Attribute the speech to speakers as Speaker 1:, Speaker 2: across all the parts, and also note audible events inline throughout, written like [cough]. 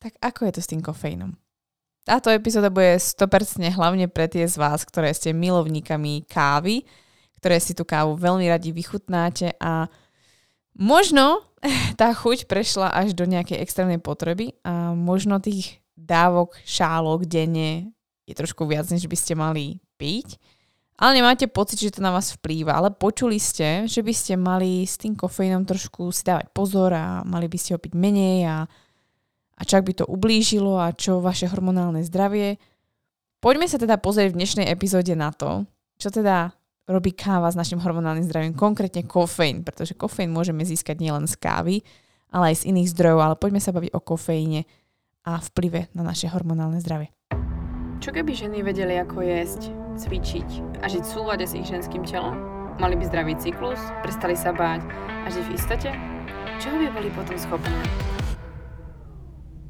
Speaker 1: Tak ako je to s tým kofeínom? Táto epizóda bude 100% hlavne pre tie z vás, ktoré ste milovníkami kávy, ktoré si tú kávu veľmi radi vychutnáte a možno [laughs] tá chuť prešla až do nejakej extrémnej potreby a možno tých dávok šálok denne je trošku viac, než by ste mali piť. Ale nemáte pocit, že to na vás vplýva, ale počuli ste, že by ste mali s tým kofeínom trošku si dávať pozor a mali by ste ho piť menej a a čo ak by to ublížilo a čo vaše hormonálne zdravie. Poďme sa teda pozrieť v dnešnej epizóde na to, čo teda robí káva s našim hormonálnym zdravím, konkrétne kofeín, pretože kofeín môžeme získať nielen z kávy, ale aj z iných zdrojov, ale poďme sa baviť o kofeíne a vplyve na naše hormonálne zdravie.
Speaker 2: Čo keby ženy vedeli, ako jesť, cvičiť a žiť súlade s ich ženským telom? Mali by zdravý cyklus, prestali sa báť a žiť v istote? Čo by boli potom schopné?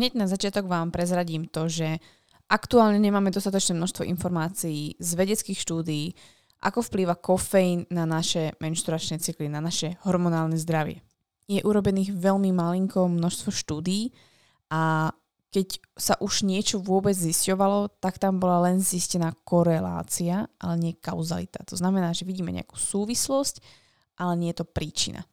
Speaker 1: Hneď na začiatok vám prezradím to, že aktuálne nemáme dostatočné množstvo informácií z vedeckých štúdií, ako vplýva kofeín na naše menšturačné cykly, na naše hormonálne zdravie. Je urobených veľmi malinko množstvo štúdií a keď sa už niečo vôbec zisťovalo, tak tam bola len zistená korelácia, ale nie kauzalita. To znamená, že vidíme nejakú súvislosť, ale nie je to príčina.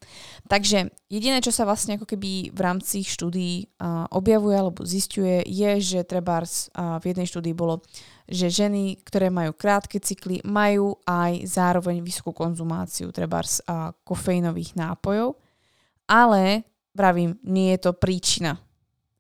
Speaker 1: Takže jediné, čo sa vlastne ako keby v rámci štúdií uh, objavuje alebo zistuje, je, že trebárs uh, v jednej štúdii bolo, že ženy, ktoré majú krátke cykly, majú aj zároveň vysokú konzumáciu trebárs uh, kofeínových nápojov, ale pravím, nie je to príčina,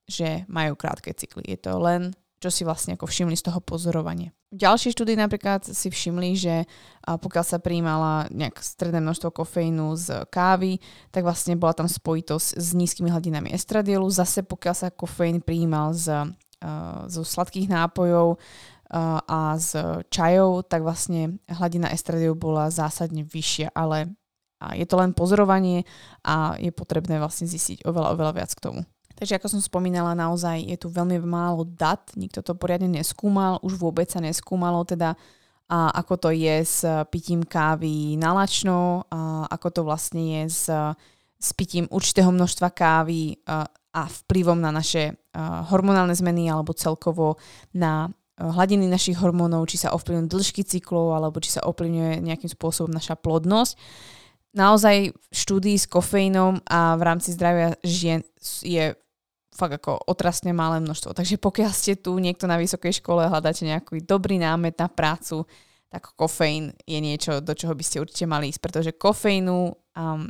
Speaker 1: že majú krátke cykly. Je to len čo si vlastne ako všimli z toho pozorovania. V ďalšej štúdii napríklad si všimli, že pokiaľ sa prijímala nejak stredné množstvo kofeínu z kávy, tak vlastne bola tam spojitosť s nízkymi hladinami estradiolu. Zase pokiaľ sa kofeín prijímal z, zo sladkých nápojov a z čajov, tak vlastne hladina estradiolu bola zásadne vyššia, ale je to len pozorovanie a je potrebné vlastne zistiť oveľa, oveľa viac k tomu. Takže ako som spomínala, naozaj je tu veľmi málo dat, nikto to poriadne neskúmal, už vôbec sa neskúmalo teda a ako to je s pitím kávy nalačno, a ako to vlastne je s, s pitím určitého množstva kávy a, vplyvom na naše hormonálne zmeny alebo celkovo na hladiny našich hormónov, či sa ovplyvňujú dĺžky cyklov alebo či sa ovplyvňuje nejakým spôsobom naša plodnosť. Naozaj štúdií s kofeínom a v rámci zdravia žien je fakt ako otrasne malé množstvo. Takže pokiaľ ste tu niekto na vysokej škole a hľadáte nejaký dobrý námet na prácu, tak kofeín je niečo, do čoho by ste určite mali ísť, pretože kofeínu, um,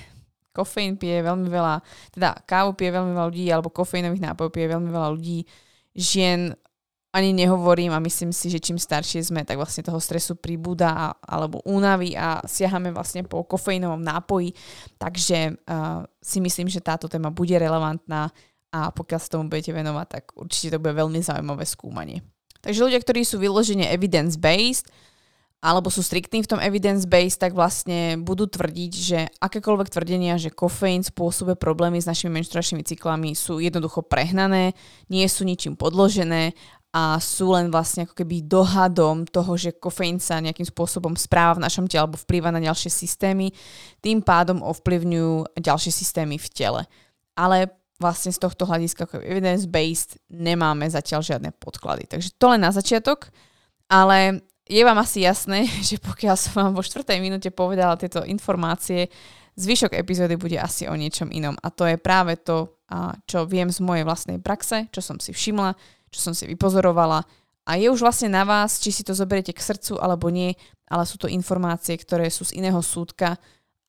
Speaker 1: [laughs] kofeín pije veľmi veľa, teda kávu pije veľmi veľa ľudí, alebo kofeínových nápojov pije veľmi veľa ľudí, žien ani nehovorím a myslím si, že čím staršie sme, tak vlastne toho stresu pribúda alebo únavy a siahame vlastne po kofeínovom nápoji. Takže uh, si myslím, že táto téma bude relevantná a pokiaľ sa tomu budete venovať, tak určite to bude veľmi zaujímavé skúmanie. Takže ľudia, ktorí sú vyložene evidence-based, alebo sú striktní v tom evidence-based, tak vlastne budú tvrdiť, že akékoľvek tvrdenia, že kofeín spôsobuje problémy s našimi menštruačnými cyklami sú jednoducho prehnané, nie sú ničím podložené a sú len vlastne ako keby dohadom toho, že kofeín sa nejakým spôsobom správa v našom tele alebo vplýva na ďalšie systémy, tým pádom ovplyvňujú ďalšie systémy v tele. Ale vlastne z tohto hľadiska ako evidence-based nemáme zatiaľ žiadne podklady. Takže to len na začiatok, ale je vám asi jasné, [laughs] že pokiaľ som vám vo štvrtej minúte povedala tieto informácie, zvyšok epizódy bude asi o niečom inom. A to je práve to, čo viem z mojej vlastnej praxe, čo som si všimla, čo som si vypozorovala. A je už vlastne na vás, či si to zoberiete k srdcu alebo nie, ale sú to informácie, ktoré sú z iného súdka,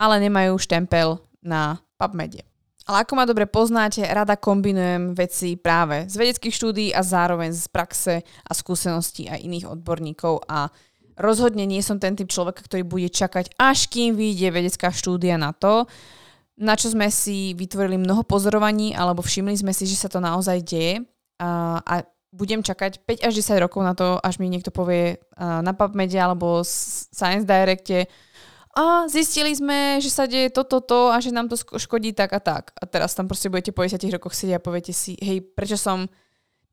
Speaker 1: ale nemajú štempel na PubMede. Ale ako ma dobre poznáte, rada kombinujem veci práve z vedeckých štúdí a zároveň z praxe a skúseností aj iných odborníkov. A rozhodne nie som ten typ človeka, ktorý bude čakať, až kým vyjde vedecká štúdia na to, na čo sme si vytvorili mnoho pozorovaní, alebo všimli sme si, že sa to naozaj deje. A, a budem čakať 5 až 10 rokov na to, až mi niekto povie na PubMede alebo Science Directe a zistili sme, že sa deje toto, to a že nám to škodí tak a tak. A teraz tam proste budete po 10 rokoch sedieť a poviete si, hej, prečo som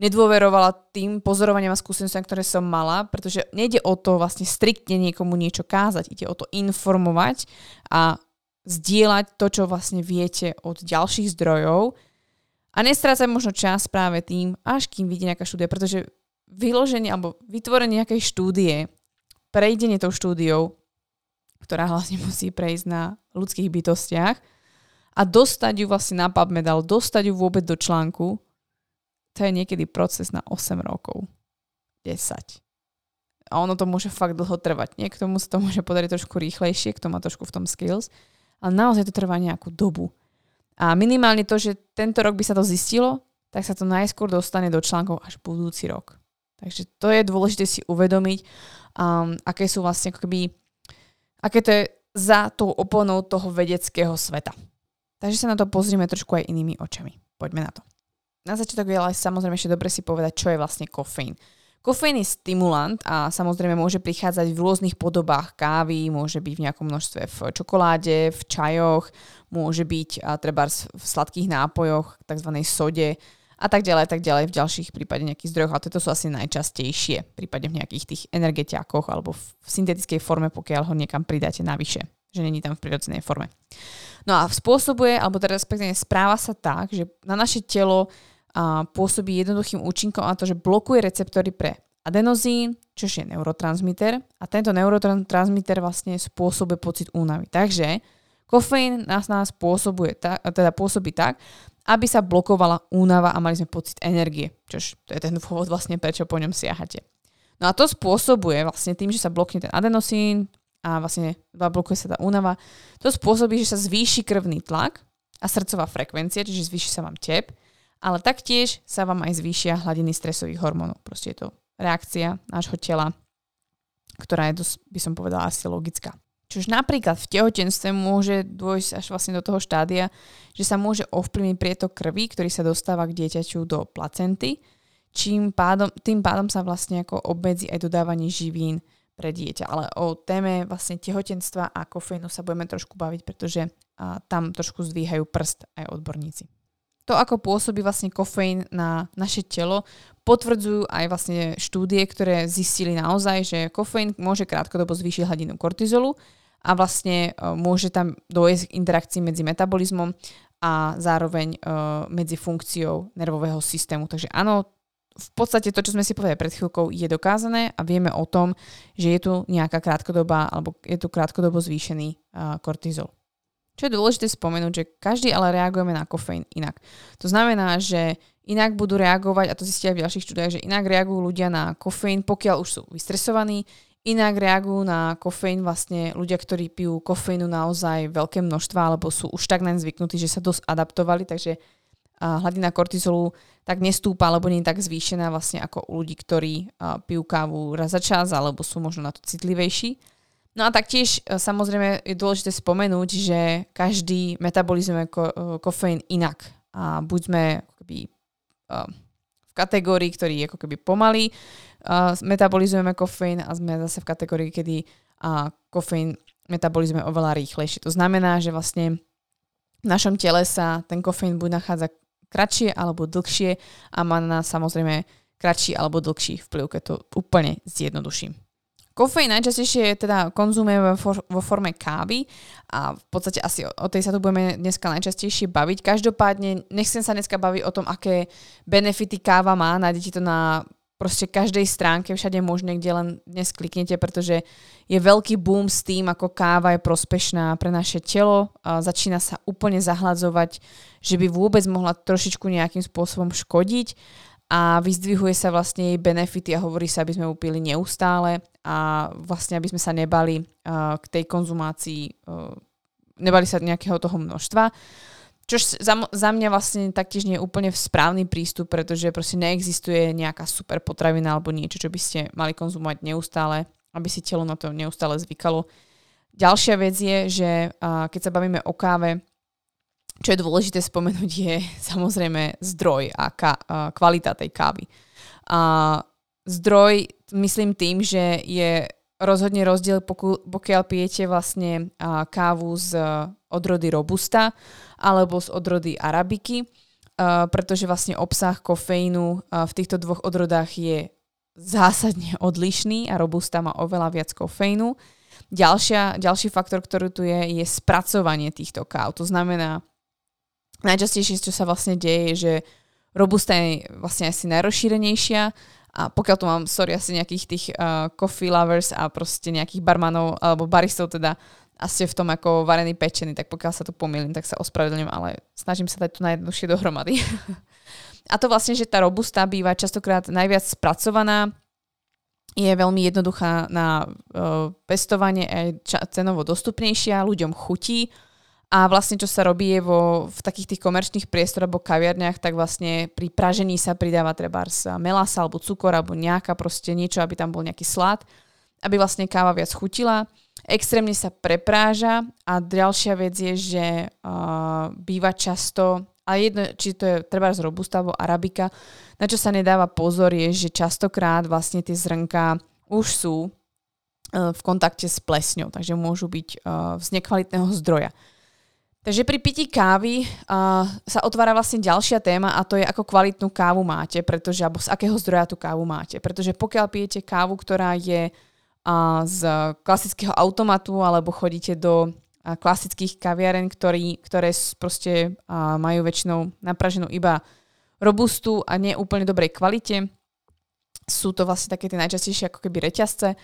Speaker 1: nedôverovala tým pozorovaniam a skúsenostiam, ktoré som mala, pretože nejde o to vlastne striktne niekomu niečo kázať, ide o to informovať a zdieľať to, čo vlastne viete od ďalších zdrojov. A nestrácať možno čas práve tým, až kým vidí nejaká štúdia, pretože vyloženie alebo vytvorenie nejakej štúdie, prejdenie tou štúdiou, ktorá vlastne [laughs] musí prejsť na ľudských bytostiach a dostať ju vlastne na PubMed, ale dostať ju vôbec do článku, to je niekedy proces na 8 rokov. 10. A ono to môže fakt dlho trvať. Niektomu sa to môže podariť trošku rýchlejšie, kto má trošku v tom skills, ale naozaj to trvá nejakú dobu. A minimálne to, že tento rok by sa to zistilo, tak sa to najskôr dostane do článkov až budúci rok. Takže to je dôležité si uvedomiť, um, aké sú vlastne ako keby, aké to je za tou oponou toho vedeckého sveta. Takže sa na to pozrieme trošku aj inými očami. Poďme na to na začiatok je ale samozrejme ešte dobre si povedať, čo je vlastne kofeín. Kofeín je stimulant a samozrejme môže prichádzať v rôznych podobách kávy, môže byť v nejakom množstve v čokoláde, v čajoch, môže byť a treba v sladkých nápojoch, tzv. sode a tak ďalej, tak ďalej v ďalších prípade nejakých zdrojoch. A toto sú asi najčastejšie, prípadne v nejakých tých energetiakoch alebo v syntetickej forme, pokiaľ ho niekam pridáte navyše, že není tam v prirodzenej forme. No a spôsobuje, alebo teda respektíve správa sa tak, že na naše telo a pôsobí jednoduchým účinkom na to, že blokuje receptory pre adenozín, čo je neurotransmiter a tento neurotransmiter vlastne spôsobuje pocit únavy. Takže kofeín nás, nás spôsobuje tak, teda pôsobí tak, aby sa blokovala únava a mali sme pocit energie, čož to je ten dôvod vlastne, prečo po ňom siahate. No a to spôsobuje vlastne tým, že sa blokne ten adenosín a vlastne blokuje sa tá únava, to spôsobí, že sa zvýši krvný tlak a srdcová frekvencia, čiže zvýši sa vám tep ale taktiež sa vám aj zvýšia hladiny stresových hormónov. Proste je to reakcia nášho tela, ktorá je dosť, by som povedala, asi logická. Čož napríklad v tehotenstve môže dôjsť až vlastne do toho štádia, že sa môže ovplyvniť prietok krvi, ktorý sa dostáva k dieťaťu do placenty, čím pádom, tým pádom sa vlastne ako obmedzi aj dodávanie živín pre dieťa. Ale o téme vlastne tehotenstva a kofeínu sa budeme trošku baviť, pretože a, tam trošku zdvíhajú prst aj odborníci to, ako pôsobí vlastne kofeín na naše telo, potvrdzujú aj vlastne štúdie, ktoré zistili naozaj, že kofeín môže krátkodobo zvýšiť hladinu kortizolu a vlastne uh, môže tam dojsť k interakcii medzi metabolizmom a zároveň uh, medzi funkciou nervového systému. Takže áno, v podstate to, čo sme si povedali pred chvíľkou, je dokázané a vieme o tom, že je tu nejaká krátkodobá alebo je tu krátkodobo zvýšený uh, kortizol. Čo je dôležité spomenúť, že každý ale reagujeme na kofeín inak. To znamená, že inak budú reagovať, a to zistia aj v ďalších štúdiách, že inak reagujú ľudia na kofeín, pokiaľ už sú vystresovaní, inak reagujú na kofeín vlastne ľudia, ktorí pijú kofeínu naozaj veľké množstva, alebo sú už tak naň zvyknutí, že sa dosť adaptovali, takže hladina kortizolu tak nestúpa, alebo nie je tak zvýšená vlastne ako u ľudí, ktorí pijú kávu raz za čas, alebo sú možno na to citlivejší. No a taktiež e, samozrejme je dôležité spomenúť, že každý metabolizuje ko- e, kofeín inak. A buď sme akoby, v kategórii, ktorý je ako keby pomalý, metabolizujeme kofeín a sme zase v kategórii, kedy kofeín metabolizujeme oveľa rýchlejšie. To znamená, že vlastne v našom tele sa ten kofeín buď nachádza kratšie alebo dlhšie a má na nás samozrejme kratší alebo dlhší vplyv, keď to úplne zjednoduším. Kofeín najčastejšie teda konzumujeme vo forme kávy a v podstate asi o tej sa tu budeme dneska najčastejšie baviť. Každopádne nechcem sa dneska baviť o tom, aké benefity káva má. Nájdete to na proste každej stránke, všade možné, kde len dnes kliknete, pretože je veľký boom s tým, ako káva je prospešná pre naše telo. A začína sa úplne zahladzovať, že by vôbec mohla trošičku nejakým spôsobom škodiť a vyzdvihuje sa vlastne jej benefity a hovorí sa, aby sme upili neustále a vlastne aby sme sa nebali uh, k tej konzumácii, uh, nebali sa nejakého toho množstva. Čož za, za mňa vlastne taktiež nie je úplne správny prístup, pretože proste neexistuje nejaká super potravina alebo niečo, čo by ste mali konzumovať neustále, aby si telo na to neustále zvykalo. Ďalšia vec je, že uh, keď sa bavíme o káve, čo je dôležité spomenúť, je [laughs] samozrejme zdroj a ka- kvalita tej kávy. A zdroj myslím tým, že je rozhodne rozdiel, pokiaľ pijete vlastne kávu z odrody Robusta alebo z odrody Arabiky, pretože vlastne obsah kofeínu v týchto dvoch odrodách je zásadne [laughs] odlišný a Robusta má oveľa viac kofeínu. Ďalšia, ďalší faktor, ktorý tu je, je spracovanie týchto káv. To znamená, najčastejšie, čo sa vlastne deje, je, že Robusta je vlastne asi najrozšírenejšia a pokiaľ tu mám, sorry, asi nejakých tých uh, coffee lovers a proste nejakých barmanov alebo baristov teda a ste v tom ako varený pečený, tak pokiaľ sa tu pomýlim, tak sa ospravedlňujem, ale snažím sa dať tu najjednoduchšie dohromady. [laughs] a to vlastne, že tá robusta býva častokrát najviac spracovaná, je veľmi jednoduchá na uh, pestovanie, aj cenovo dostupnejšia, ľuďom chutí, a vlastne čo sa robí je vo, v takých tých komerčných priestoroch alebo kaviarniach, tak vlastne pri pražení sa pridáva treba melasa alebo cukor alebo nejaká proste niečo, aby tam bol nejaký slad, aby vlastne káva viac chutila. Extrémne sa prepráža a ďalšia vec je, že uh, býva často, a jedno, či to je treba z robusta alebo arabika, na čo sa nedáva pozor je, že častokrát vlastne tie zrnka už sú uh, v kontakte s plesňou, takže môžu byť uh, z nekvalitného zdroja. Takže pri pití kávy uh, sa otvára vlastne ďalšia téma a to je, ako kvalitnú kávu máte, pretože, alebo z akého zdroja tú kávu máte. Pretože pokiaľ pijete kávu, ktorá je uh, z klasického automatu alebo chodíte do uh, klasických kaviaren, ktorý, ktoré proste uh, majú väčšinou napraženú iba robustu a nie úplne dobrej kvalite, sú to vlastne také tie najčastejšie ako keby reťazce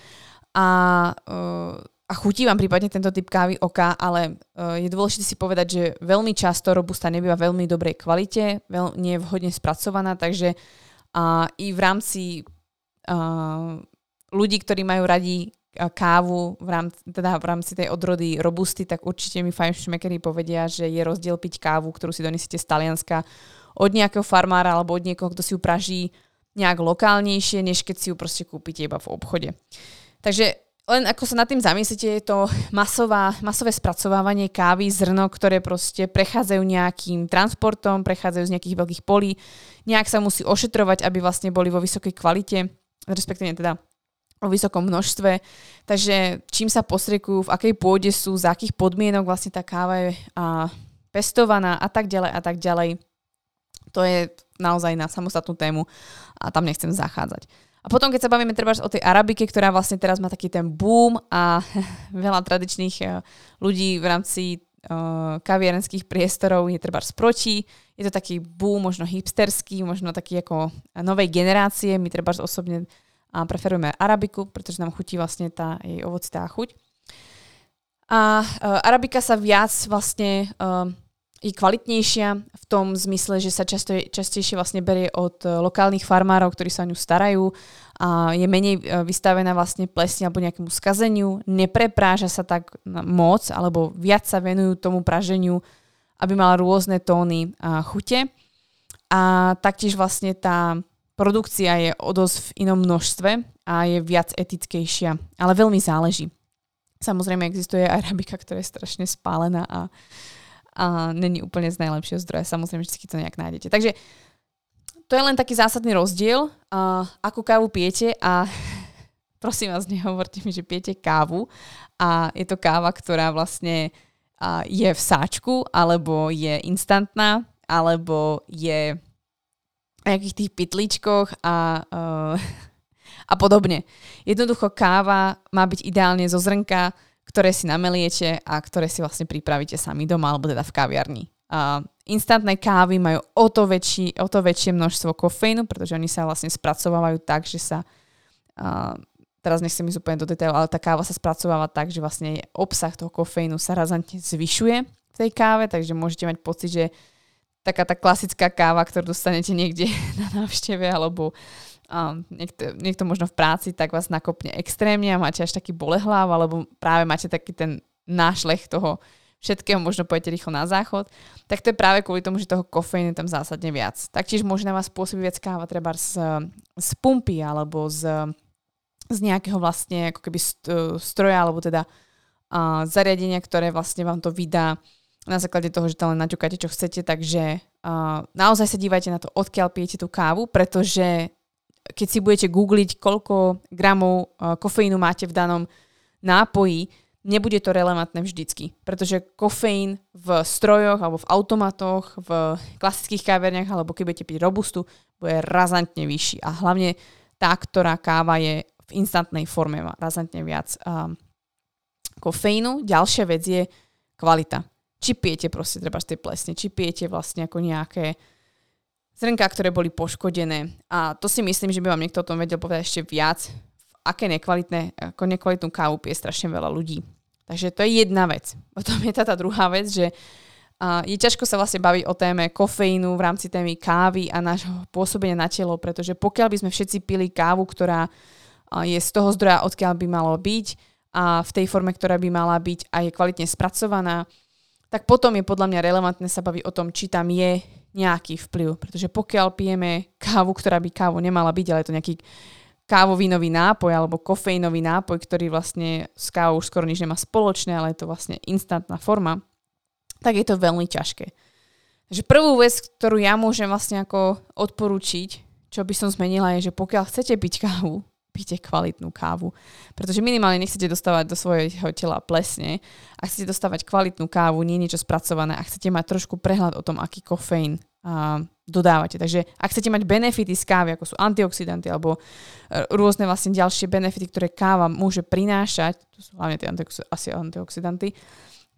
Speaker 1: a uh, a chutí vám prípadne tento typ kávy oka, ale uh, je dôležité si povedať, že veľmi často robusta nebýva veľmi dobrej kvalite, veľ, nie je vhodne spracovaná, takže uh, i v rámci uh, ľudí, ktorí majú radi kávu v rámci, teda v rámci tej odrody robusty, tak určite mi fajn šmekery povedia, že je rozdiel piť kávu, ktorú si donesiete z Talianska od nejakého farmára alebo od niekoho, kto si ju praží nejak lokálnejšie, než keď si ju proste kúpite iba v obchode. Takže len ako sa nad tým zamyslíte, je to masová, masové spracovávanie kávy, zrno, ktoré proste prechádzajú nejakým transportom, prechádzajú z nejakých veľkých polí, nejak sa musí ošetrovať, aby vlastne boli vo vysokej kvalite, respektíve teda o vysokom množstve. Takže čím sa posriekujú, v akej pôde sú, za akých podmienok vlastne tá káva je a, pestovaná a tak ďalej a tak ďalej. To je naozaj na samostatnú tému a tam nechcem zachádzať. A potom, keď sa bavíme treba o tej arabike, ktorá vlastne teraz má taký ten boom a [laughs] veľa tradičných eh, ľudí v rámci uh, kaviarenských priestorov je treba proti. Je to taký boom, možno hipsterský, možno taký ako novej generácie. My treba osobne a preferujeme arabiku, pretože nám chutí vlastne tá jej ovocitá chuť. A uh, arabika sa viac vlastne uh, je kvalitnejšia v tom zmysle, že sa často, častejšie vlastne berie od eh, lokálnych farmárov, ktorí sa o ňu starajú a je menej eh, vystavená vlastne plesni alebo nejakému skazeniu, neprepráža sa tak moc alebo viac sa venujú tomu praženiu, aby mala rôzne tóny a chute. A taktiež vlastne tá produkcia je o dosť v inom množstve a je viac etickejšia, ale veľmi záleží. Samozrejme existuje aj arabika, ktorá je strašne spálená a a není úplne z najlepšieho zdroja. Samozrejme, si to nejak nájdete. Takže to je len taký zásadný rozdiel, uh, akú kávu pijete a [laughs] prosím vás, nehovorte mi, že pijete kávu a je to káva, ktorá vlastne je v sáčku, alebo je instantná, alebo je v nejakých tých pytlíčkoch a, uh, [laughs] a podobne. Jednoducho káva má byť ideálne zo zrnka, ktoré si nameliete a ktoré si vlastne pripravíte sami doma alebo teda v kaviarni. Uh, instantné kávy majú o to, väčší, o to väčšie množstvo kofeínu, pretože oni sa vlastne spracovávajú tak, že sa uh, teraz nechcem ísť úplne do detailu, ale tá káva sa spracováva tak, že vlastne obsah toho kofeínu sa razantne zvyšuje v tej káve, takže môžete mať pocit, že taká tá klasická káva, ktorú dostanete niekde [laughs] na návšteve alebo niekto, niekto možno v práci, tak vás nakopne extrémne a máte až taký bolehlav, alebo práve máte taký ten nášlech toho všetkého, možno pojete rýchlo na záchod, tak to je práve kvôli tomu, že toho kofeínu tam zásadne viac. Taktiež môže na vás spôsobiť viac káva treba z, z pumpy alebo z, z nejakého vlastne ako keby stroja alebo teda uh, zariadenia, ktoré vlastne vám to vydá na základe toho, že tam len naťukáte, čo chcete, takže uh, naozaj sa dívajte na to, odkiaľ pijete tú kávu, pretože keď si budete googliť, koľko gramov uh, kofeínu máte v danom nápoji, nebude to relevantné vždycky, pretože kofeín v strojoch alebo v automatoch, v klasických káverniach alebo keď budete piť robustu, bude razantne vyšší a hlavne tá, ktorá káva je v instantnej forme, má razantne viac um, kofeínu. Ďalšia vec je kvalita. Či pijete proste treba z tej plesne, či pijete vlastne ako nejaké zrnká, ktoré boli poškodené. A to si myslím, že by vám niekto o tom vedel povedať ešte viac, aké nekvalitné, ako nekvalitnú kávu pije strašne veľa ľudí. Takže to je jedna vec. Potom je tá, tá druhá vec, že uh, je ťažko sa vlastne baviť o téme kofeínu v rámci témy kávy a nášho pôsobenia na telo, pretože pokiaľ by sme všetci pili kávu, ktorá je z toho zdroja, odkiaľ by malo byť a v tej forme, ktorá by mala byť a je kvalitne spracovaná, tak potom je podľa mňa relevantné sa baviť o tom, či tam je nejaký vplyv. Pretože pokiaľ pijeme kávu, ktorá by kávu nemala byť, ale je to nejaký kávovínový nápoj alebo kofeínový nápoj, ktorý vlastne s kávou už skoro nič nemá spoločné, ale je to vlastne instantná forma, tak je to veľmi ťažké. Takže prvú vec, ktorú ja môžem vlastne ako odporúčiť, čo by som zmenila, je, že pokiaľ chcete piť kávu, píte kvalitnú kávu. Pretože minimálne nechcete dostávať do svojho tela plesne a chcete dostávať kvalitnú kávu, nie niečo spracované a chcete mať trošku prehľad o tom, aký kofeín a, dodávate. Takže ak chcete mať benefity z kávy, ako sú antioxidanty alebo e, rôzne vlastne ďalšie benefity, ktoré káva môže prinášať, to sú hlavne tie asi antioxidanty,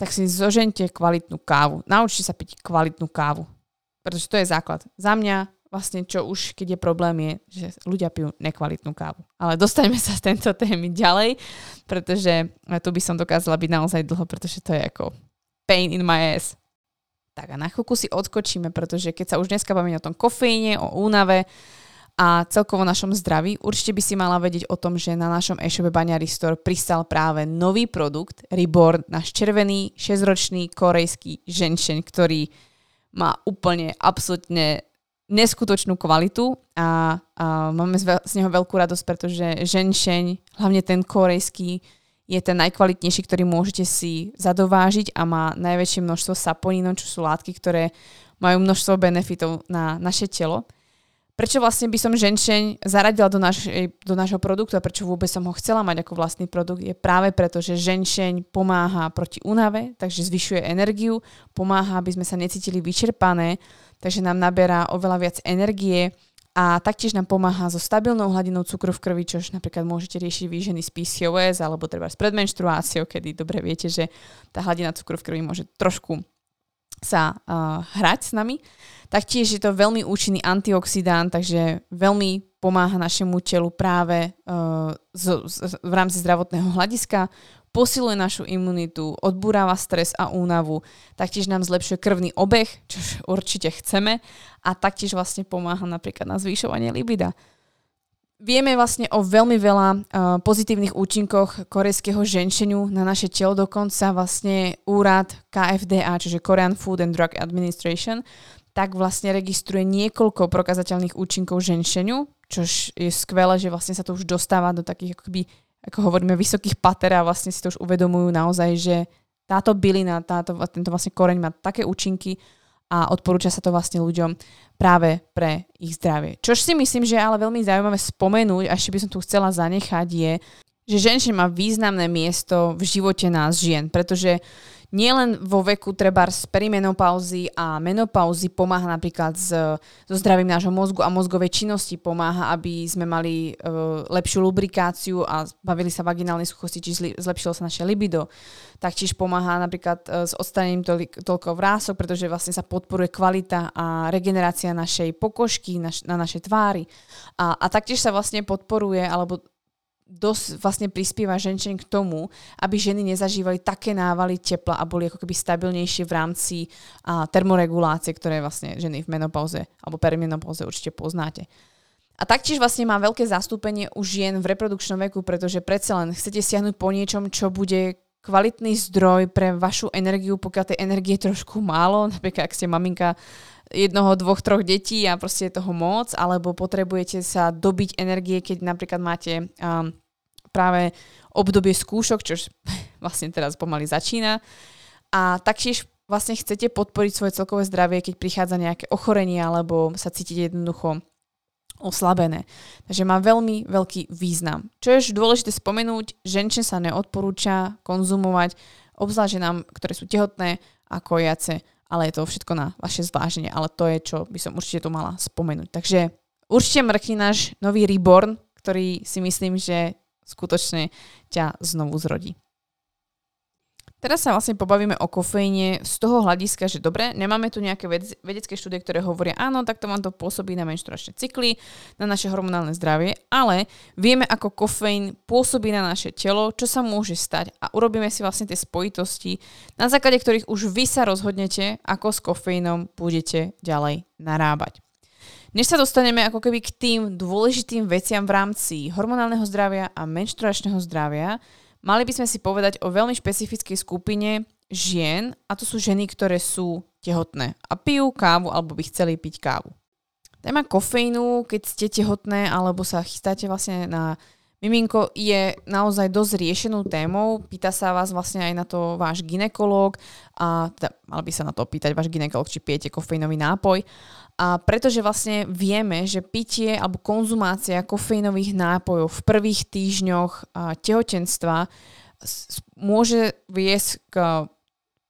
Speaker 1: tak si zožente kvalitnú kávu. Naučte sa piť kvalitnú kávu. Pretože to je základ. Za mňa vlastne čo už, keď je problém, je, že ľudia pijú nekvalitnú kávu. Ale dostaňme sa z tento témy ďalej, pretože tu by som dokázala byť naozaj dlho, pretože to je ako pain in my ass. Tak a na chvíľku si odskočíme, pretože keď sa už dneska bavíme o tom kofeíne, o únave a celkovo našom zdraví, určite by si mala vedieť o tom, že na našom e-shope Baňary Store pristal práve nový produkt, Reborn, náš červený 6-ročný korejský ženšeň, ktorý má úplne absolútne neskutočnú kvalitu a, a máme z neho veľkú radosť, pretože ženšeň, hlavne ten korejský, je ten najkvalitnejší, ktorý môžete si zadovážiť a má najväčšie množstvo saponínov, čo sú látky, ktoré majú množstvo benefitov na naše telo. Prečo vlastne by som ženšeň zaradila do, našej, do nášho produktu a prečo vôbec som ho chcela mať ako vlastný produkt, je práve preto, že ženšeň pomáha proti únave, takže zvyšuje energiu, pomáha, aby sme sa necítili vyčerpané, takže nám naberá oveľa viac energie, a taktiež nám pomáha so stabilnou hladinou cukru v krvi, čo napríklad môžete riešiť výženy z PCOS alebo treba s predmenštruáciou, kedy dobre viete, že tá hladina cukru v krvi môže trošku sa uh, hrať s nami. Taktiež je to veľmi účinný antioxidant, takže veľmi pomáha našemu telu práve uh, z, z, v rámci zdravotného hľadiska posiluje našu imunitu, odburáva stres a únavu, taktiež nám zlepšuje krvný obeh, čo určite chceme a taktiež vlastne pomáha napríklad na zvyšovanie libida. Vieme vlastne o veľmi veľa uh, pozitívnych účinkoch korejského ženšeniu na naše telo, dokonca vlastne úrad KFDA, čiže Korean Food and Drug Administration, tak vlastne registruje niekoľko prokazateľných účinkov ženšeniu, čo je skvelé, že vlastne sa to už dostáva do takých akoby ako hovoríme, vysokých pater a vlastne si to už uvedomujú naozaj, že táto bylina, táto, tento vlastne koreň má také účinky a odporúča sa to vlastne ľuďom práve pre ich zdravie. Čož si myslím, že je ale veľmi zaujímavé spomenúť, a ešte by som tu chcela zanechať, je, že ženšie má významné miesto v živote nás žien, pretože nielen vo veku treba z perimenopauzy a menopauzy pomáha napríklad s, so zdravím nášho mozgu a mozgovej činnosti, pomáha, aby sme mali uh, lepšiu lubrikáciu a bavili sa vaginálnej suchosti, či zlepšilo sa naše libido. Taktiež pomáha napríklad uh, s odstanením toľ, toľko vrások, pretože vlastne sa podporuje kvalita a regenerácia našej pokožky, naš, na našej tvári. A, a taktiež sa vlastne podporuje, alebo dosť vlastne prispieva ženčen k tomu, aby ženy nezažívali také návaly tepla a boli ako keby stabilnejšie v rámci a, termoregulácie, ktoré vlastne ženy v menopauze alebo perimenopauze určite poznáte. A taktiež vlastne má veľké zastúpenie u žien v reprodukčnom veku, pretože predsa len chcete siahnuť po niečom, čo bude kvalitný zdroj pre vašu energiu, pokiaľ tej energie je trošku málo, napríklad ak ste maminka jednoho, dvoch, troch detí a proste je toho moc, alebo potrebujete sa dobiť energie, keď napríklad máte um, práve obdobie skúšok, čo [laughs] vlastne teraz pomaly začína. A taktiež vlastne chcete podporiť svoje celkové zdravie, keď prichádza nejaké ochorenie alebo sa cítite jednoducho oslabené. Takže má veľmi veľký význam. Čo je dôležité spomenúť, ženčne sa neodporúča konzumovať, obzvlášť nám, ktoré sú tehotné a kojace, ale je to všetko na vaše zváženie, ale to je, čo by som určite tu mala spomenúť. Takže určite mrkni náš nový Reborn, ktorý si myslím, že skutočne ťa znovu zrodí. Teraz sa vlastne pobavíme o kofeíne z toho hľadiska, že dobre, nemáme tu nejaké vedecké štúdie, ktoré hovoria, áno, tak to vám to pôsobí na menštruačné cykly, na naše hormonálne zdravie, ale vieme, ako kofeín pôsobí na naše telo, čo sa môže stať a urobíme si vlastne tie spojitosti, na základe ktorých už vy sa rozhodnete, ako s kofeínom budete ďalej narábať. Než sa dostaneme ako keby k tým dôležitým veciam v rámci hormonálneho zdravia a menštruačného zdravia, Mali by sme si povedať o veľmi špecifickej skupine žien a to sú ženy, ktoré sú tehotné a pijú kávu alebo by chceli piť kávu. Téma kofeínu, keď ste tehotné alebo sa chystáte vlastne na miminko, je naozaj dosť riešenou témou. Pýta sa vás vlastne aj na to váš ginekolog a teda, mal by sa na to pýtať váš ginekolog, či pijete kofeínový nápoj. A pretože vlastne vieme, že pitie alebo konzumácia kofeínových nápojov v prvých týždňoch tehotenstva môže viesť k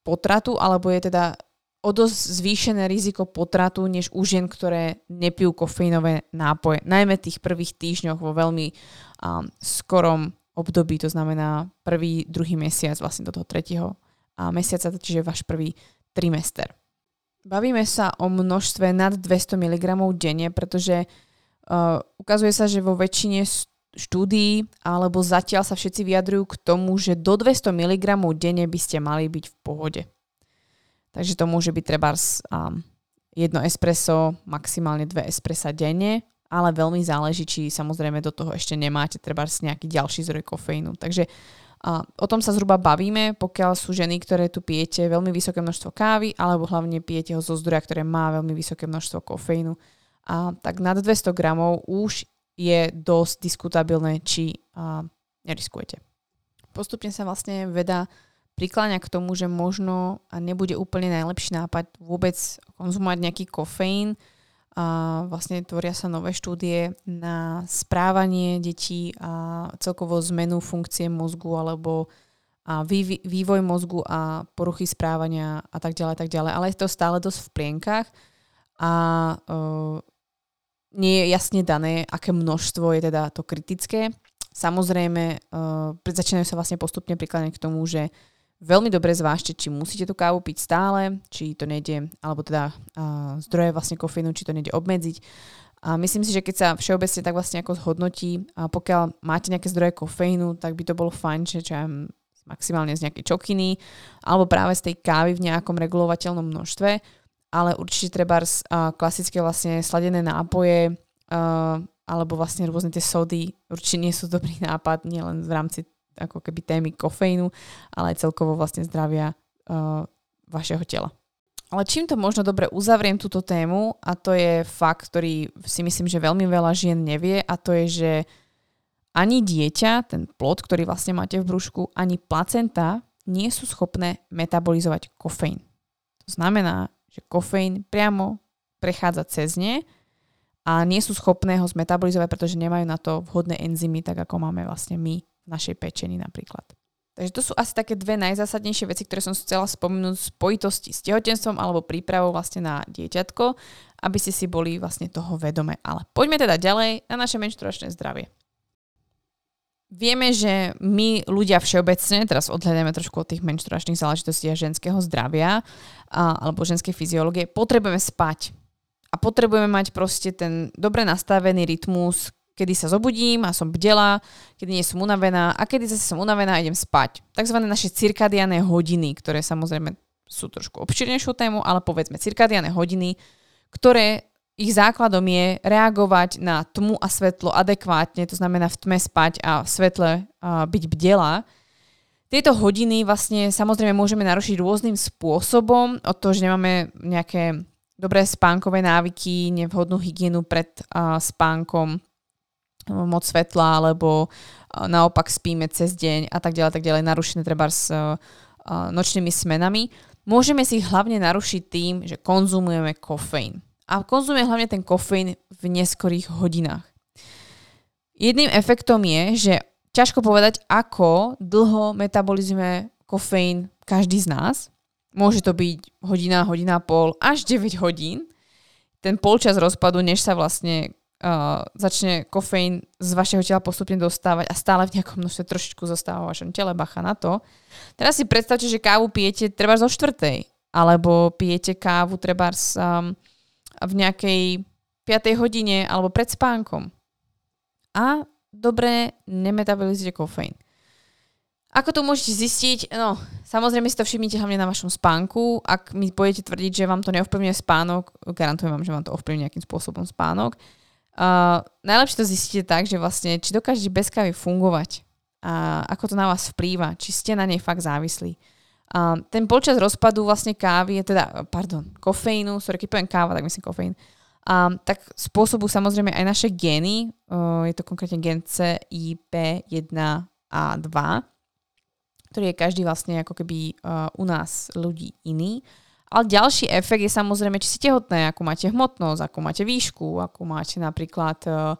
Speaker 1: potratu alebo je teda o dosť zvýšené riziko potratu, než u žien, ktoré nepijú kofeínové nápoje. Najmä tých prvých týždňoch vo veľmi um, skorom období, to znamená prvý, druhý mesiac vlastne do toho tretieho mesiaca, čiže váš prvý trimester. Bavíme sa o množstve nad 200 mg denne, pretože uh, ukazuje sa, že vo väčšine štúdií alebo zatiaľ sa všetci vyjadrujú k tomu, že do 200 mg denne by ste mali byť v pohode. Takže to môže byť treba um, jedno espresso, maximálne dve espressa denne, ale veľmi záleží, či samozrejme do toho ešte nemáte treba nejaký ďalší zdroj kofeínu. Takže a o tom sa zhruba bavíme, pokiaľ sú ženy, ktoré tu pijete veľmi vysoké množstvo kávy, alebo hlavne pijete ho zo zdroja, ktoré má veľmi vysoké množstvo kofeínu. A tak nad 200 gramov už je dosť diskutabilné, či a, neriskujete. Postupne sa vlastne veda prikláňa k tomu, že možno nebude úplne najlepší nápad vôbec konzumovať nejaký kofeín, a vlastne tvoria sa nové štúdie na správanie detí a celkovo zmenu funkcie mozgu alebo a vývoj mozgu a poruchy správania a tak ďalej, tak ďalej. Ale je to stále dosť v plienkach a uh, nie je jasne dané, aké množstvo je teda to kritické. Samozrejme, uh, začínajú sa vlastne postupne prikláňať k tomu, že Veľmi dobre zvážte, či musíte tú kávu piť stále, či to nejde, alebo teda uh, zdroje vlastne kofeínu, či to nejde obmedziť. A myslím si, že keď sa všeobecne tak vlastne ako zhodnotí, a pokiaľ máte nejaké zdroje kofeínu, tak by to bolo fajn, že čo maximálne z nejakej čokiny, alebo práve z tej kávy v nejakom regulovateľnom množstve, ale určite treba klasické vlastne sladené nápoje, alebo vlastne rôzne tie sody určite nie sú dobrý [laughs] nápad, nielen v rámci ako keby témy kofeínu, ale aj celkovo vlastne zdravia uh, vašeho tela. Ale čím to možno dobre uzavriem túto tému a to je fakt, ktorý si myslím, že veľmi veľa žien nevie a to je, že ani dieťa, ten plod, ktorý vlastne máte v brúšku, ani placenta nie sú schopné metabolizovať kofeín. To znamená, že kofeín priamo prechádza cez ne a nie sú schopné ho zmetabolizovať, pretože nemajú na to vhodné enzymy, tak ako máme vlastne my v našej pečení napríklad. Takže to sú asi také dve najzásadnejšie veci, ktoré som chcela spomenúť v spojitosti s tehotenstvom alebo prípravou vlastne na dieťatko, aby ste si boli vlastne toho vedome. Ale poďme teda ďalej na naše menštruačné zdravie. Vieme, že my ľudia všeobecne, teraz odhľadáme trošku od tých menštruačných záležitostí a ženského zdravia a, alebo ženskej fyziológie, potrebujeme spať. A potrebujeme mať proste ten dobre nastavený rytmus, kedy sa zobudím a som bdela, kedy nie som unavená a kedy zase som unavená a idem spať. Takzvané naše cirkadiané hodiny, ktoré samozrejme sú trošku obširnejšou tému, ale povedzme cirkadiané hodiny, ktoré ich základom je reagovať na tmu a svetlo adekvátne, to znamená v tme spať a v svetle a byť bdela. Tieto hodiny vlastne samozrejme môžeme narušiť rôznym spôsobom, od toho, že nemáme nejaké dobré spánkové návyky, nevhodnú hygienu pred uh, spánkom, moc svetla, alebo naopak spíme cez deň a tak ďalej, tak ďalej, narušené treba s nočnými smenami. môžeme si ich hlavne narušiť tým, že konzumujeme kofeín. A konzumuje hlavne ten kofeín v neskorých hodinách. Jedným efektom je, že ťažko povedať, ako dlho metabolizujeme kofeín každý z nás. Môže to byť hodina, hodina pol, až 9 hodín. Ten polčas rozpadu, než sa vlastne uh, začne kofeín z vašeho tela postupne dostávať a stále v nejakom množstve trošičku zostáva v vašom tele, bacha na to. Teraz si predstavte, že kávu pijete treba zo štvrtej, alebo pijete kávu treba um, v nejakej 5. hodine alebo pred spánkom. A dobre nemetabolizujete kofeín. Ako to môžete zistiť? No, samozrejme si to všimnite hlavne na vašom spánku. Ak mi budete tvrdiť, že vám to neovplyvňuje spánok, garantujem vám, že vám to ovplyvňuje nejakým spôsobom spánok. Uh, najlepšie to zistíte tak, že vlastne, či dokážete bez kávy fungovať a ako to na vás vplýva, či ste na nej fakt závislí. Uh, ten počas rozpadu vlastne kávy, teda, pardon, kofeínu, sorry, keď poviem káva, tak myslím kofeín, um, tak spôsobu samozrejme aj naše gény, je to konkrétne gen CIP1A2, ktorý je každý vlastne ako keby u nás ľudí iný. Ale ďalší efekt je samozrejme, či ste tehotné, ako máte hmotnosť, ako máte výšku, ako máte napríklad, uh,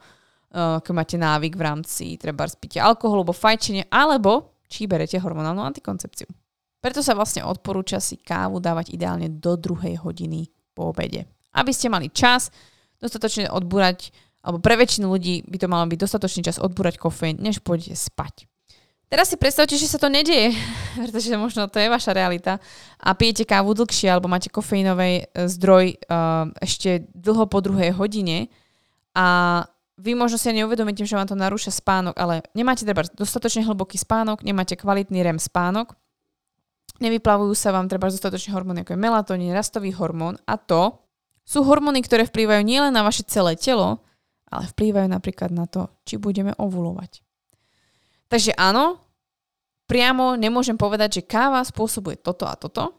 Speaker 1: uh, ako máte návyk v rámci treba spíte alkoholu alebo fajčenie, alebo či berete hormonálnu antikoncepciu. Preto sa vlastne odporúča si kávu dávať ideálne do druhej hodiny po obede. Aby ste mali čas dostatočne odbúrať, alebo pre väčšinu ľudí by to malo byť dostatočný čas odbúrať kofeín, než pôjdete spať. Teraz si predstavte, že sa to nedieje, [laughs] pretože možno to je vaša realita a pijete kávu dlhšie alebo máte kofeínový e, zdroj uh, ešte dlho po druhej hodine a vy možno si neuvedomíte, že vám to narúša spánok, ale nemáte treba dostatočne hlboký spánok, nemáte kvalitný REM spánok, nevyplavujú sa vám treba dostatočne hormóny ako je melatonín, rastový hormón a to sú hormóny, ktoré vplývajú nielen na vaše celé telo, ale vplývajú napríklad na to, či budeme ovulovať. Takže áno, priamo nemôžem povedať, že káva spôsobuje toto a toto,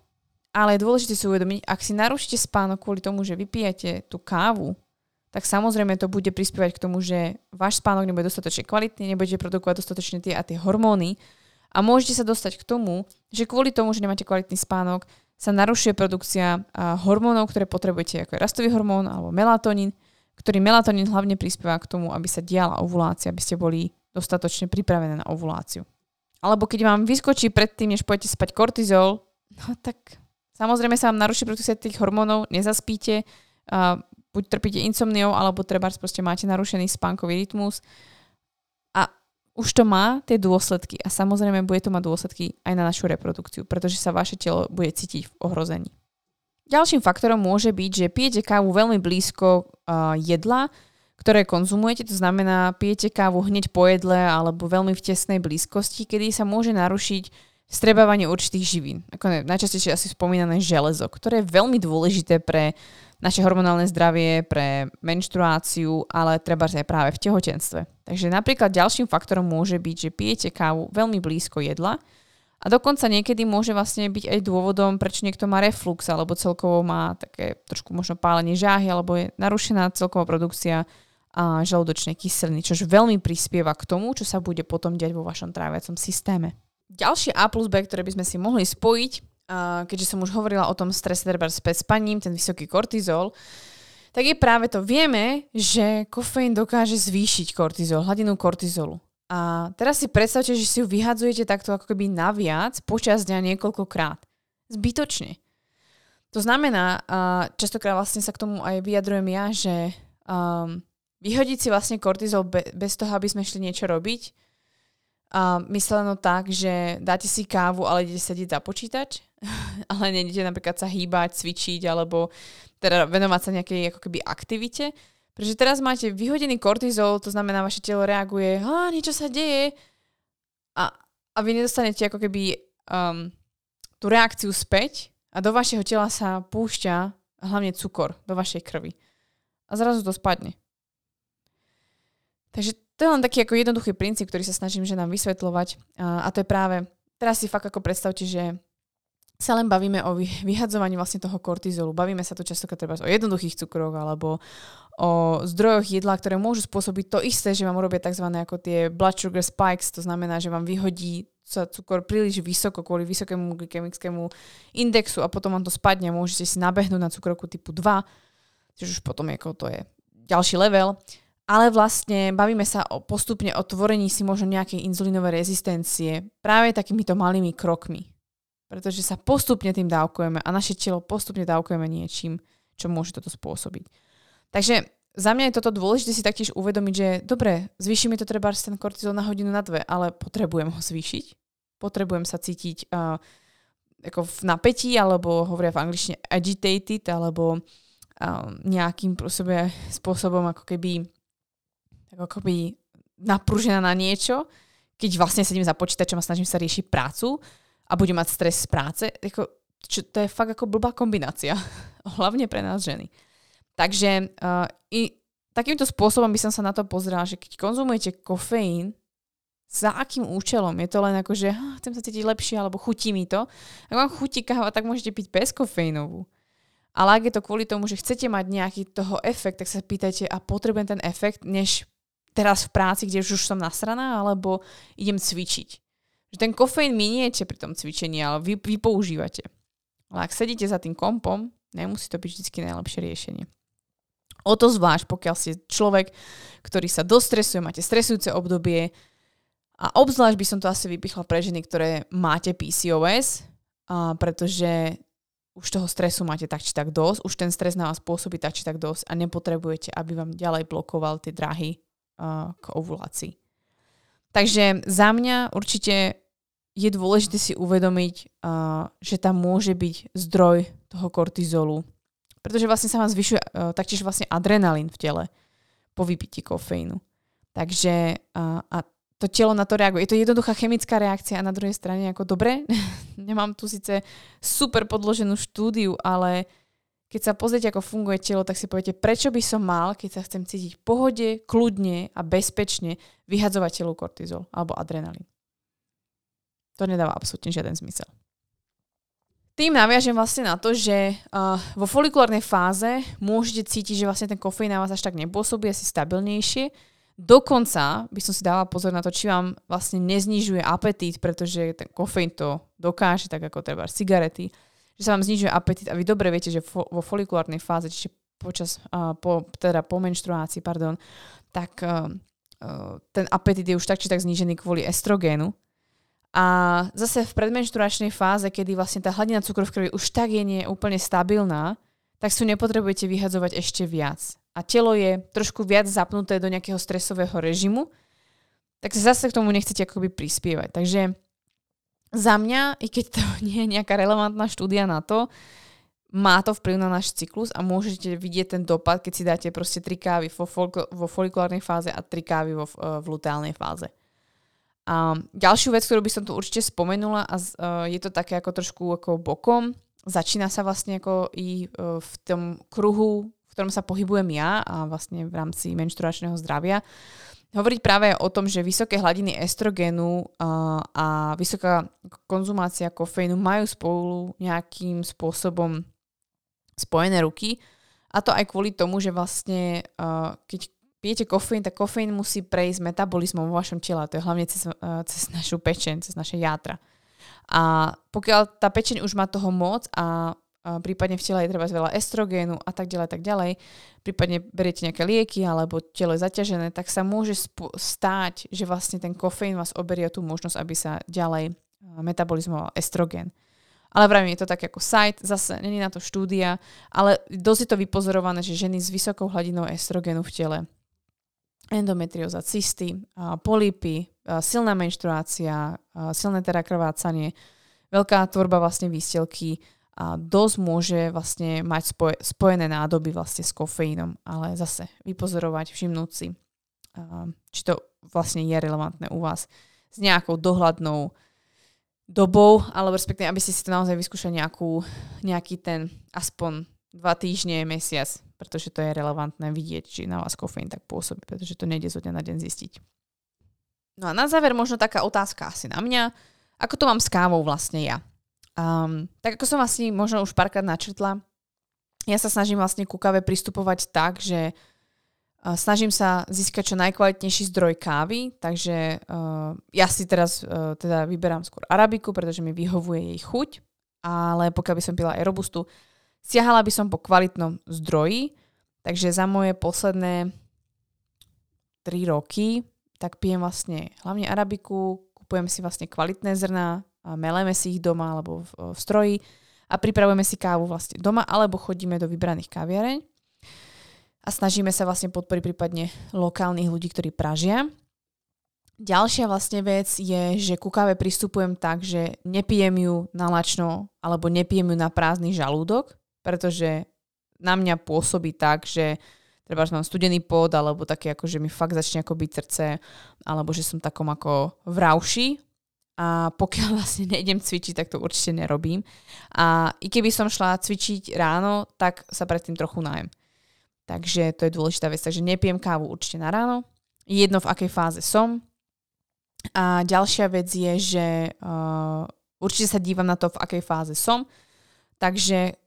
Speaker 1: ale je dôležité si uvedomiť, ak si narušíte spánok kvôli tomu, že vypijate tú kávu, tak samozrejme to bude prispievať k tomu, že váš spánok nebude dostatočne kvalitný, nebudete produkovať dostatočne tie a tie hormóny. A môžete sa dostať k tomu, že kvôli tomu, že nemáte kvalitný spánok, sa narušuje produkcia hormónov, ktoré potrebujete, ako je rastový hormón alebo melatonín, ktorý melatonín hlavne prispieva k tomu, aby sa diala ovulácia, aby ste boli dostatočne pripravené na ovuláciu. Alebo keď vám vyskočí predtým, než pôjdete spať kortizol, no tak samozrejme sa vám naruší produkcia tých hormónov, nezaspíte, uh, buď trpíte insomniou, alebo treba proste máte narušený spánkový rytmus. A už to má tie dôsledky a samozrejme bude to mať dôsledky aj na našu reprodukciu, pretože sa vaše telo bude cítiť v ohrození. Ďalším faktorom môže byť, že pijete kávu veľmi blízko uh, jedla, ktoré konzumujete, to znamená pijete kávu hneď po jedle alebo veľmi v tesnej blízkosti, kedy sa môže narušiť strebávanie určitých živín. Ako najčastejšie asi spomínané železo, ktoré je veľmi dôležité pre naše hormonálne zdravie, pre menštruáciu, ale treba aj práve v tehotenstve. Takže napríklad ďalším faktorom môže byť, že pijete kávu veľmi blízko jedla a dokonca niekedy môže vlastne byť aj dôvodom, prečo niekto má reflux alebo celkovo má také trošku možno pálenie žáhy alebo je narušená celková produkcia a žalúdočnej kyseliny, čož veľmi prispieva k tomu, čo sa bude potom diať vo vašom tráviacom systéme. Ďalšie A plus B, ktoré by sme si mohli spojiť, keďže som už hovorila o tom strese treba s spaním, ten vysoký kortizol, tak je práve to. Vieme, že kofeín dokáže zvýšiť kortizol, hladinu kortizolu. A teraz si predstavte, že si ju vyhadzujete takto ako keby naviac počas dňa niekoľkokrát. Zbytočne. To znamená, častokrát vlastne sa k tomu aj vyjadrujem ja, že um, vyhodiť si vlastne kortizol be, bez toho, aby sme šli niečo robiť. A mysleno tak, že dáte si kávu, ale idete sedieť za počítač, [laughs] ale nejdete napríklad sa hýbať, cvičiť alebo teda venovať sa nejakej ako keby aktivite. Pretože teraz máte vyhodený kortizol, to znamená, vaše telo reaguje, a niečo sa deje a, a vy nedostanete ako keby um, tú reakciu späť a do vašeho tela sa púšťa hlavne cukor do vašej krvi. A zrazu to spadne. Takže to je len taký ako jednoduchý princíp, ktorý sa snažím že nám vysvetľovať. A, to je práve, teraz si fakt ako predstavte, že sa len bavíme o vyhadzovaní vlastne toho kortizolu. Bavíme sa tu častokrát treba o jednoduchých cukroch alebo o zdrojoch jedla, ktoré môžu spôsobiť to isté, že vám urobia tzv. ako tie blood sugar spikes, to znamená, že vám vyhodí sa cukor príliš vysoko kvôli vysokému glykemickému indexu a potom vám to spadne a môžete si nabehnúť na cukrovku typu 2, čiže už potom ako to je ďalší level. Ale vlastne bavíme sa o postupne o tvorení si možno nejakej inzulínovej rezistencie práve takýmito malými krokmi pretože sa postupne tým dávkujeme a naše telo postupne dávkujeme niečím, čo môže toto spôsobiť. Takže za mňa je toto dôležité si taktiež uvedomiť, že dobre, zvýši mi to treba ten kortizol na hodinu na dve, ale potrebujem ho zvýšiť. Potrebujem sa cítiť uh, ako v napätí, alebo hovoria v angličtine agitated, alebo uh, nejakým spôsobom ako keby ako keby napružená na niečo, keď vlastne sedím za počítačom a snažím sa riešiť prácu, a bude mať stres z práce, ako, čo, to je fakt ako blbá kombinácia. [laughs] Hlavne pre nás ženy. Takže uh, i takýmto spôsobom by som sa na to pozrela, že keď konzumujete kofeín, za akým účelom? Je to len ako, že hm, chcem sa cítiť lepšie, alebo chutí mi to. Ak vám chutí káva, tak môžete piť bezkofeínovú. Ale ak je to kvôli tomu, že chcete mať nejaký toho efekt, tak sa pýtajte, a potrebujem ten efekt, než teraz v práci, kde už som nasraná, alebo idem cvičiť. Že ten kofeín miniete pri tom cvičení, ale vy, vy používate. Ale ak sedíte za tým kompom, nemusí to byť vždy najlepšie riešenie. O to zvlášť, pokiaľ ste človek, ktorý sa dostresuje, máte stresujúce obdobie a obzvlášť by som to asi vypichla pre ženy, ktoré máte PCOS, a pretože už toho stresu máte tak či tak dosť, už ten stres na vás pôsobí tak či tak dosť a nepotrebujete, aby vám ďalej blokoval tie dráhy uh, k ovulácii. Takže za mňa určite je dôležité si uvedomiť, uh, že tam môže byť zdroj toho kortizolu. Pretože vlastne sa vám zvyšuje uh, taktiež vlastne adrenalín v tele po vypití kofeínu. Takže uh, a to telo na to reaguje. Je to jednoduchá chemická reakcia a na druhej strane ako dobre, [laughs] nemám tu síce super podloženú štúdiu, ale keď sa pozrieť, ako funguje telo, tak si poviete, prečo by som mal, keď sa chcem cítiť pohode, kľudne a bezpečne, vyhadzovať telu kortizol alebo adrenalín. To nedáva absolútne žiaden zmysel. Tým naviažem vlastne na to, že uh, vo folikulárnej fáze môžete cítiť, že vlastne ten kofeín na vás až tak nepôsobí, asi stabilnejšie. Dokonca by som si dala pozor na to, či vám vlastne neznižuje apetít, pretože ten kofeín to dokáže, tak ako treba cigarety, že sa vám znižuje apetít a vy dobre viete, že fo- vo folikulárnej fáze, čiže počas, uh, po, teda po menštruácii, pardon, tak uh, ten apetít je už tak či tak znížený kvôli estrogénu, a zase v predmenšturačnej fáze, kedy vlastne tá hladina cukru v krvi už tak je nie úplne stabilná, tak si nepotrebujete vyhadzovať ešte viac. A telo je trošku viac zapnuté do nejakého stresového režimu, tak zase k tomu nechcete akoby prispievať. Takže za mňa, i keď to [laughs] nie je nejaká relevantná štúdia na to, má to vplyv na náš cyklus a môžete vidieť ten dopad, keď si dáte proste 3 kávy vo, vo folikulárnej fáze a 3 kávy vo, v luteálnej fáze. A ďalšiu vec, ktorú by som tu určite spomenula a uh, je to také ako trošku ako bokom, začína sa vlastne ako i uh, v tom kruhu, v ktorom sa pohybujem ja a vlastne v rámci menštruačného zdravia, hovoriť práve o tom, že vysoké hladiny estrogénu uh, a vysoká konzumácia kofeínu majú spolu nejakým spôsobom spojené ruky. A to aj kvôli tomu, že vlastne keď pijete kofeín, tak kofeín musí prejsť metabolizmom vo vašom tele. To je hlavne cez, cez našu pečeň, cez naše játra. A pokiaľ tá pečeň už má toho moc a prípadne v tele je treba veľa estrogénu a tak ďalej, tak ďalej, prípadne beriete nejaké lieky alebo telo je zaťažené, tak sa môže sp- stáť, že vlastne ten kofeín vás oberie tú možnosť, aby sa ďalej metabolizoval estrogén. Ale vravím, je to tak ako site, zase není na to štúdia, ale dosť je to vypozorované, že ženy s vysokou hladinou estrogénu v tele endometrióza, cysty, polipy, silná menštruácia, silné teda krvácanie, veľká tvorba vlastne výstelky a dosť môže vlastne mať spoj, spojené nádoby vlastne s kofeínom, ale zase vypozorovať, všimnúť si, či to vlastne je relevantné u vás s nejakou dohľadnou dobou, alebo respektíve, aby ste si to naozaj vyskúšali nejakú, nejaký ten aspoň dva týždne, mesiac, pretože to je relevantné vidieť, či na vás kofeín tak pôsobí, pretože to nejde zo dňa na deň zistiť. No a na záver možno taká otázka asi na mňa. Ako to mám s kávou vlastne ja? Um, tak ako som vlastne možno už párkrát načrtla, ja sa snažím vlastne ku káve pristupovať tak, že snažím sa získať čo najkvalitnejší zdroj kávy, takže uh, ja si teraz uh, teda vyberám skôr arabiku, pretože mi vyhovuje jej chuť, ale pokiaľ by som pila aj robustu, siahala by som po kvalitnom zdroji, takže za moje posledné 3 roky tak pijem vlastne hlavne arabiku, kupujem si vlastne kvalitné zrná, meleme si ich doma alebo v, v stroji a pripravujeme si kávu vlastne doma alebo chodíme do vybraných kaviareň a snažíme sa vlastne podporiť prípadne lokálnych ľudí, ktorí pražia. Ďalšia vlastne vec je, že ku káve pristupujem tak, že nepijem ju na lačno alebo nepijem ju na prázdny žalúdok, pretože na mňa pôsobí tak, že treba, že mám studený pod, alebo také ako, že mi fakt začne ako byť srdce, alebo že som takom ako v rauši, a pokiaľ [laughs] vlastne nejdem cvičiť, tak to určite nerobím. A i keby som šla cvičiť ráno, tak sa predtým trochu najem. Takže to je dôležitá vec. Takže nepijem kávu určite na ráno. Jedno v akej fáze som. A ďalšia vec je, že uh, určite sa dívam na to, v akej fáze som. Takže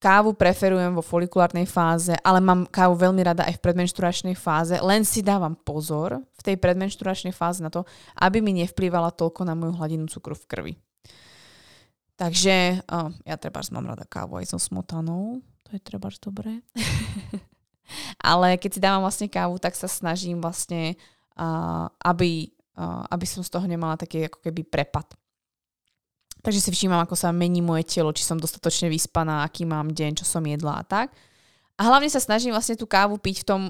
Speaker 1: Kávu preferujem vo folikulárnej fáze, ale mám kávu veľmi rada aj v predmenšturačnej fáze, len si dávam pozor v tej predmenšturačnej fáze na to, aby mi nevplývala toľko na moju hladinu cukru v krvi. Takže uh, ja treba mám rada kávu aj so smotanou, to je treba dobré. [laughs] ale keď si dávam vlastne kávu, tak sa snažím vlastne, uh, aby, uh, aby som z toho nemala taký ako keby prepad. Takže si všímam, ako sa mení moje telo, či som dostatočne vyspaná, aký mám deň, čo som jedla a tak. A hlavne sa snažím vlastne tú kávu piť v tom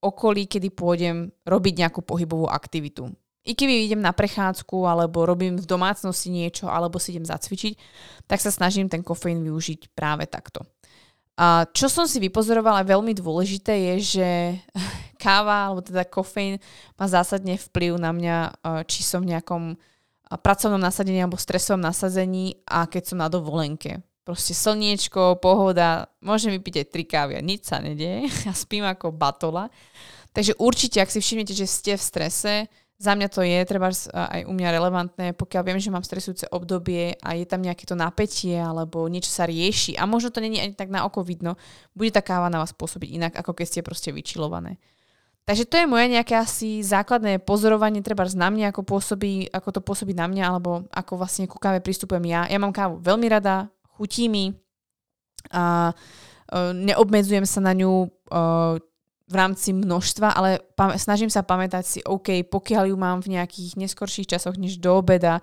Speaker 1: okolí, kedy pôjdem robiť nejakú pohybovú aktivitu. I keby idem na prechádzku, alebo robím v domácnosti niečo, alebo si idem zacvičiť, tak sa snažím ten kofeín využiť práve takto. A čo som si vypozorovala veľmi dôležité je, že [laughs] káva, alebo teda kofeín má zásadne vplyv na mňa, či som v nejakom pracovnom nasadení alebo stresovom nasadzení a keď som na dovolenke. Proste slniečko, pohoda, môžem vypiť aj tri kávy a nič sa nedieje. [laughs] Ja spím ako batola. Takže určite, ak si všimnete, že ste v strese, za mňa to je treba aj u mňa relevantné, pokiaľ viem, že mám stresujúce obdobie a je tam nejaké to napätie alebo niečo sa rieši a možno to není ani tak na oko vidno, bude tá káva na vás pôsobiť inak, ako keď ste proste vyčilované. Takže to je moje nejaké asi základné pozorovanie, treba na mňa, ako, pôsobí, ako to pôsobí na mňa, alebo ako vlastne ku káve pristupujem ja. Ja mám kávu veľmi rada, chutí mi a uh, neobmedzujem sa na ňu uh, v rámci množstva, ale snažím sa pamätať si, OK, pokiaľ ju mám v nejakých neskorších časoch než do obeda,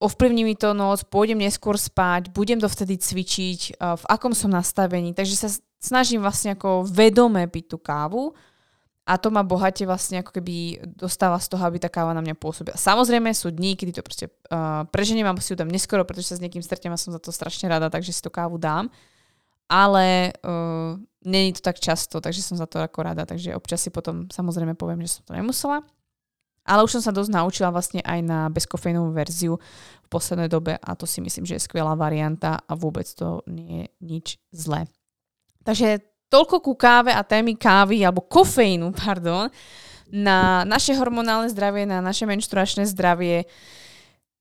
Speaker 1: ovplyvní mi to noc, pôjdem neskôr spať, budem dovtedy cvičiť, uh, v akom som nastavení. Takže sa snažím vlastne ako vedome piť tú kávu a to ma bohate vlastne ako keby dostáva z toho, aby tá káva na mňa pôsobila. Samozrejme sú dní, kedy to proste uh, preženiem a si ju dám neskoro, pretože sa s niekým stretnem a som za to strašne rada, takže si tú kávu dám. Ale uh, není to tak často, takže som za to ako rada, takže občas si potom samozrejme poviem, že som to nemusela. Ale už som sa dosť naučila vlastne aj na bezkofejnovú verziu v poslednej dobe a to si myslím, že je skvelá varianta a vôbec to nie je nič zlé. Takže Toľko ku káve a témy kávy, alebo kofeínu, [laughs] pardon, na naše hormonálne zdravie, na naše menštruačné zdravie.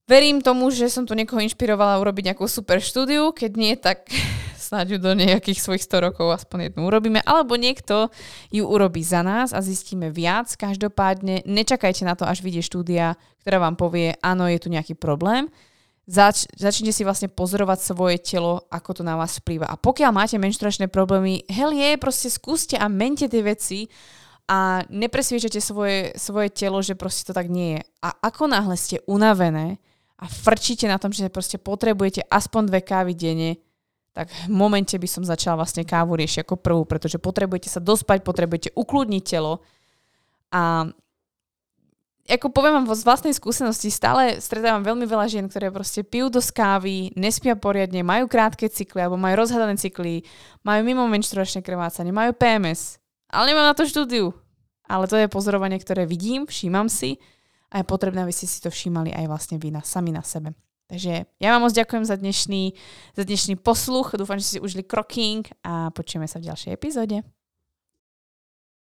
Speaker 1: Verím tomu, že som tu niekoho inšpirovala urobiť nejakú super štúdiu, keď nie, tak [laughs] snáď ju do nejakých svojich 100 rokov aspoň jednu urobíme, alebo niekto ju urobí za nás a zistíme viac. Každopádne nečakajte na to, až vyjde štúdia, ktorá vám povie, áno, je tu nejaký problém zač- začnite si vlastne pozorovať svoje telo, ako to na vás vplýva. A pokiaľ máte menštruačné problémy, hell je, proste skúste a mente tie veci a nepresviečate svoje, svoje telo, že proste to tak nie je. A ako náhle ste unavené a frčíte na tom, že proste potrebujete aspoň dve kávy denne, tak v momente by som začala vlastne kávu riešiť ako prvú, pretože potrebujete sa dospať, potrebujete ukludniť telo a ako poviem vám z vlastnej skúsenosti, stále stretávam veľmi veľa žien, ktoré proste pijú do skávy, nespia poriadne, majú krátke cykly alebo majú rozhadané cykly, majú mimo menštruačné krvácanie, majú PMS. Ale nemám na to štúdiu. Ale to je pozorovanie, ktoré vidím, všímam si a je potrebné, aby ste si to všímali aj vlastne vy na, sami na sebe. Takže ja vám moc ďakujem za dnešný, za dnešný posluch. Dúfam, že ste užili kroking a počujeme sa v ďalšej epizóde.